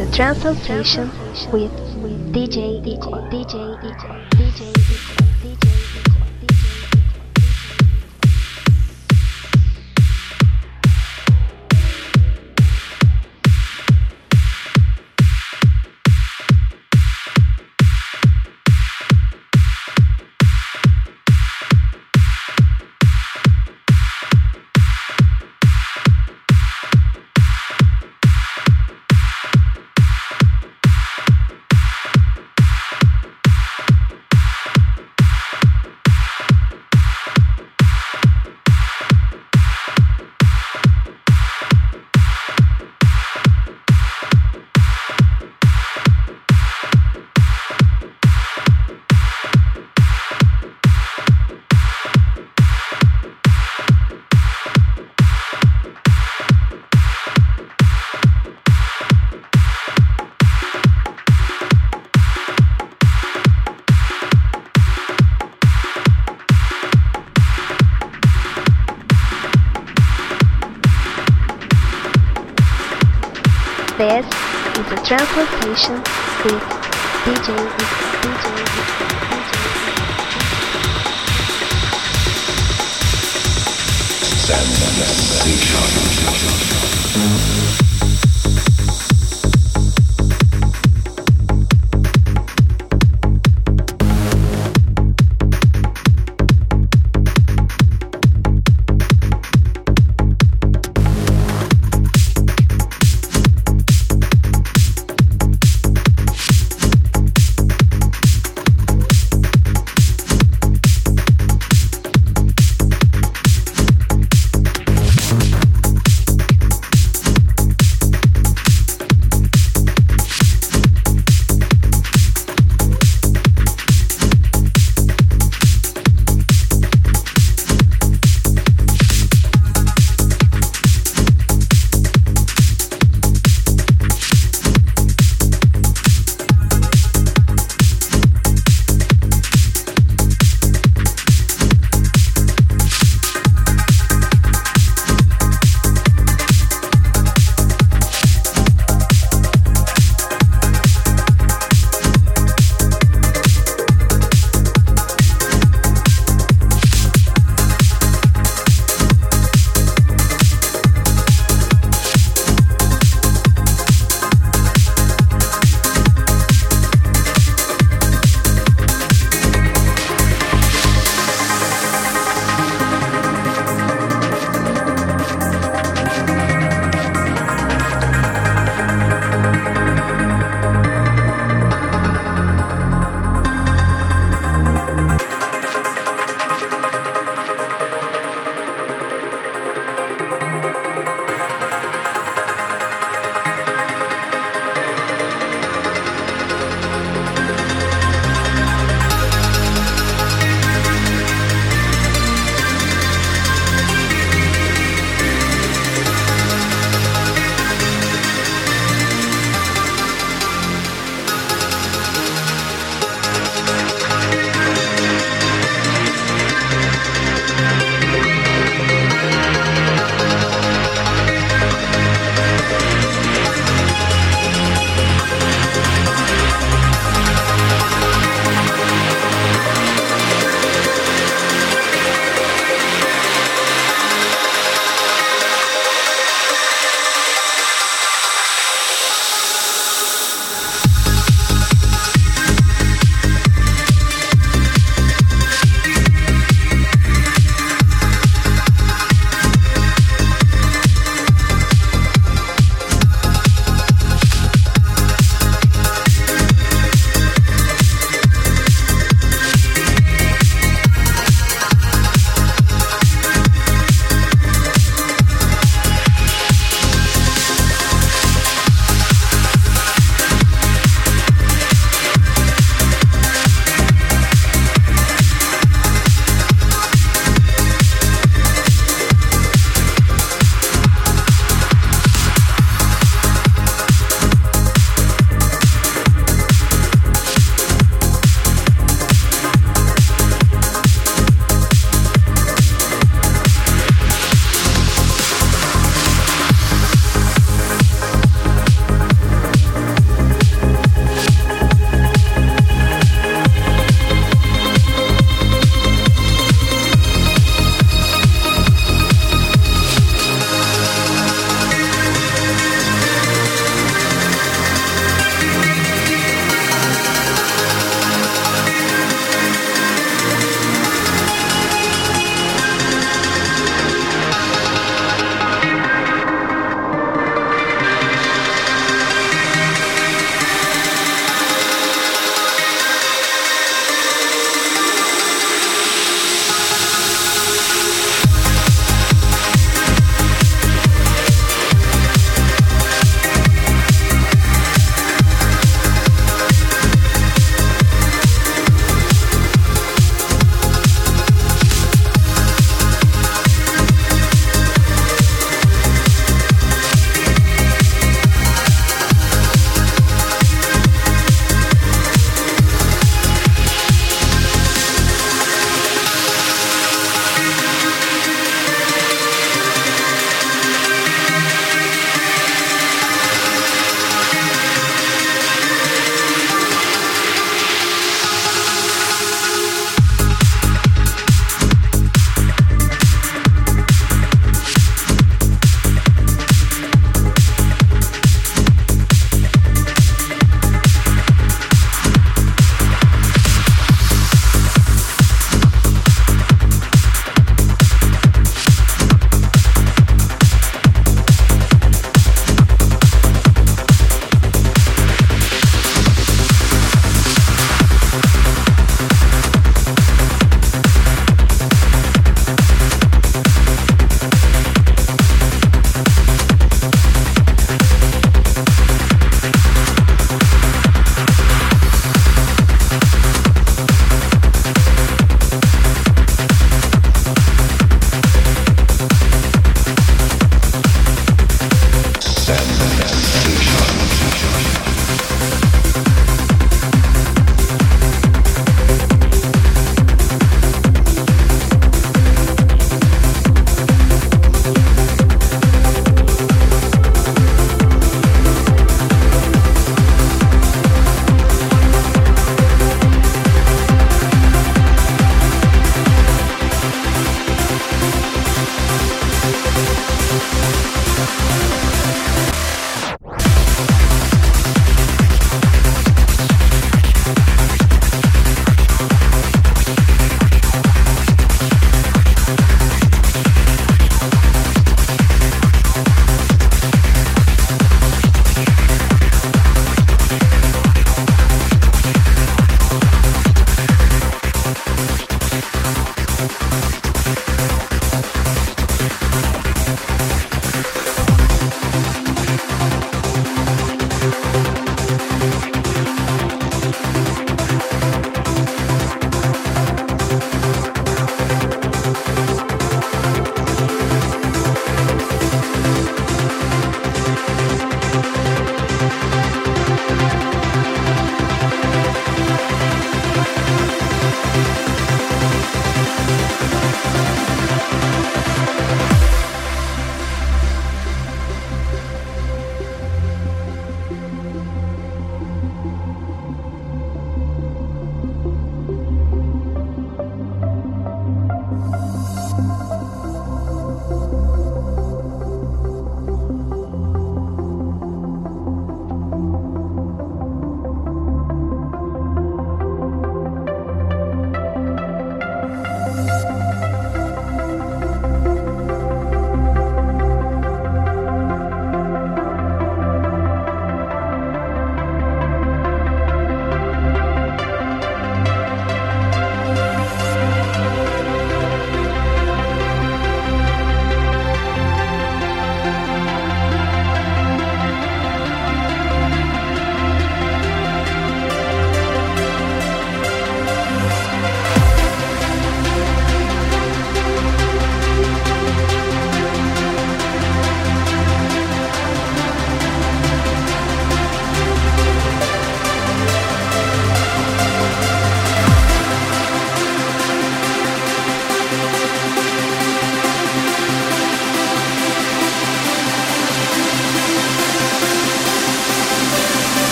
a translation with DJ Higor. DJ Higor. DJ Higor. DJ Higor. Translation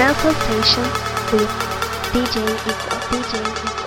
Transplantation with DJ Higor. Uh, DJ Higor.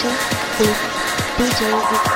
Transworld with DJ Higor.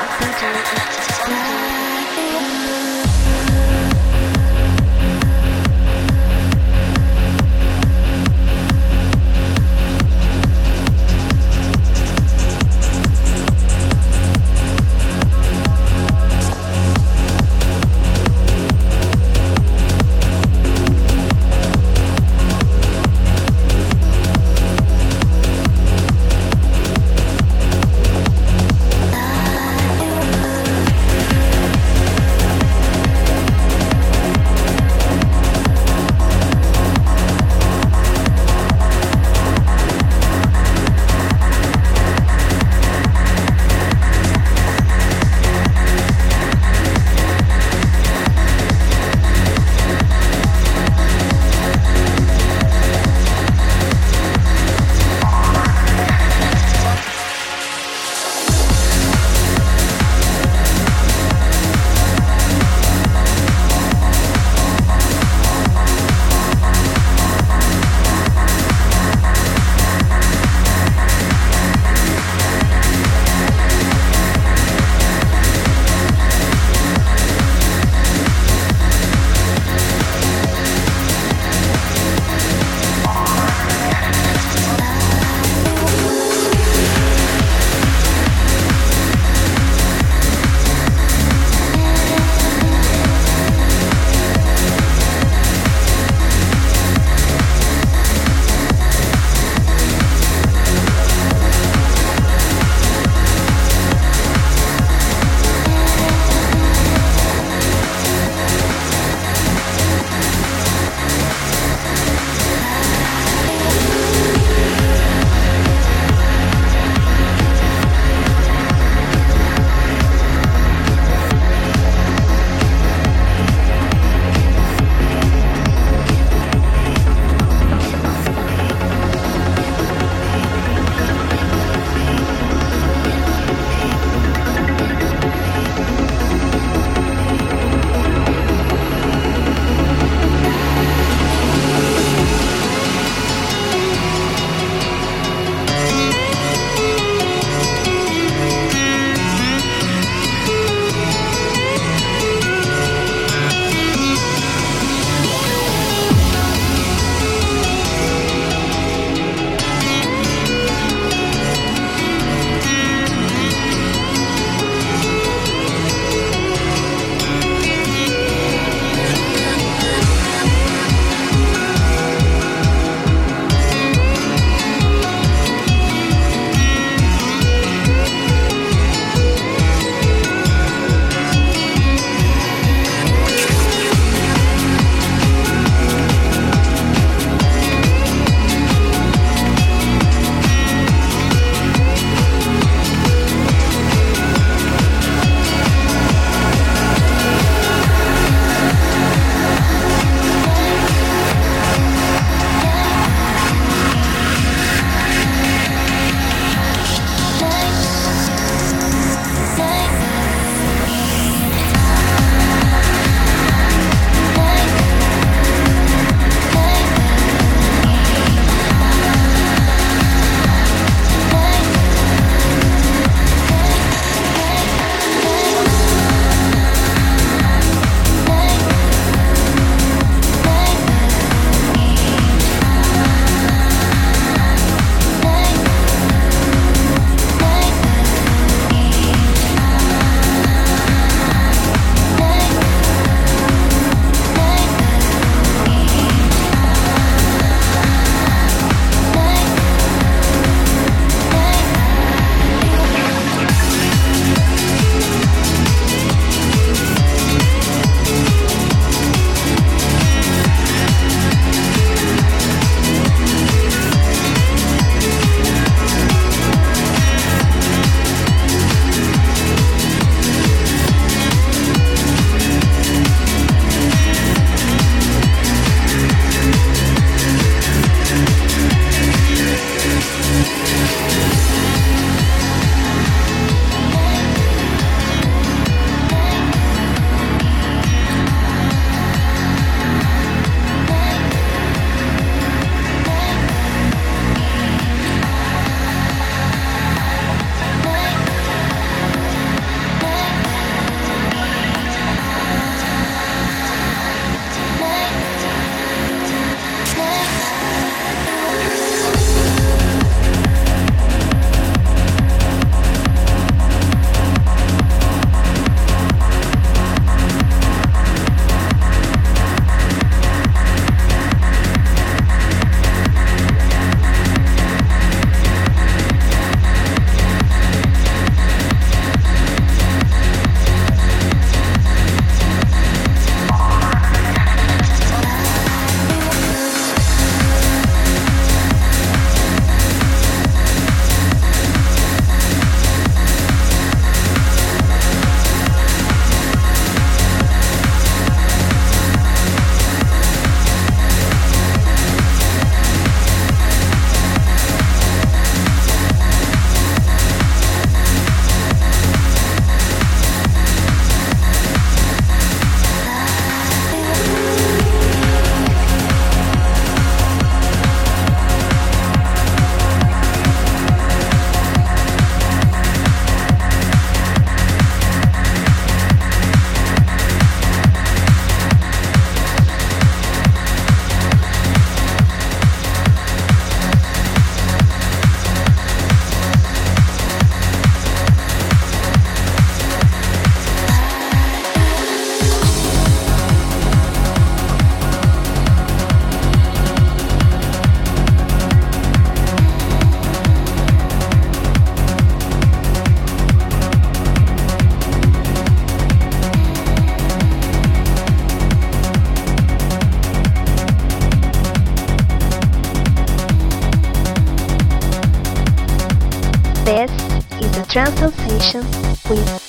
Transsensation with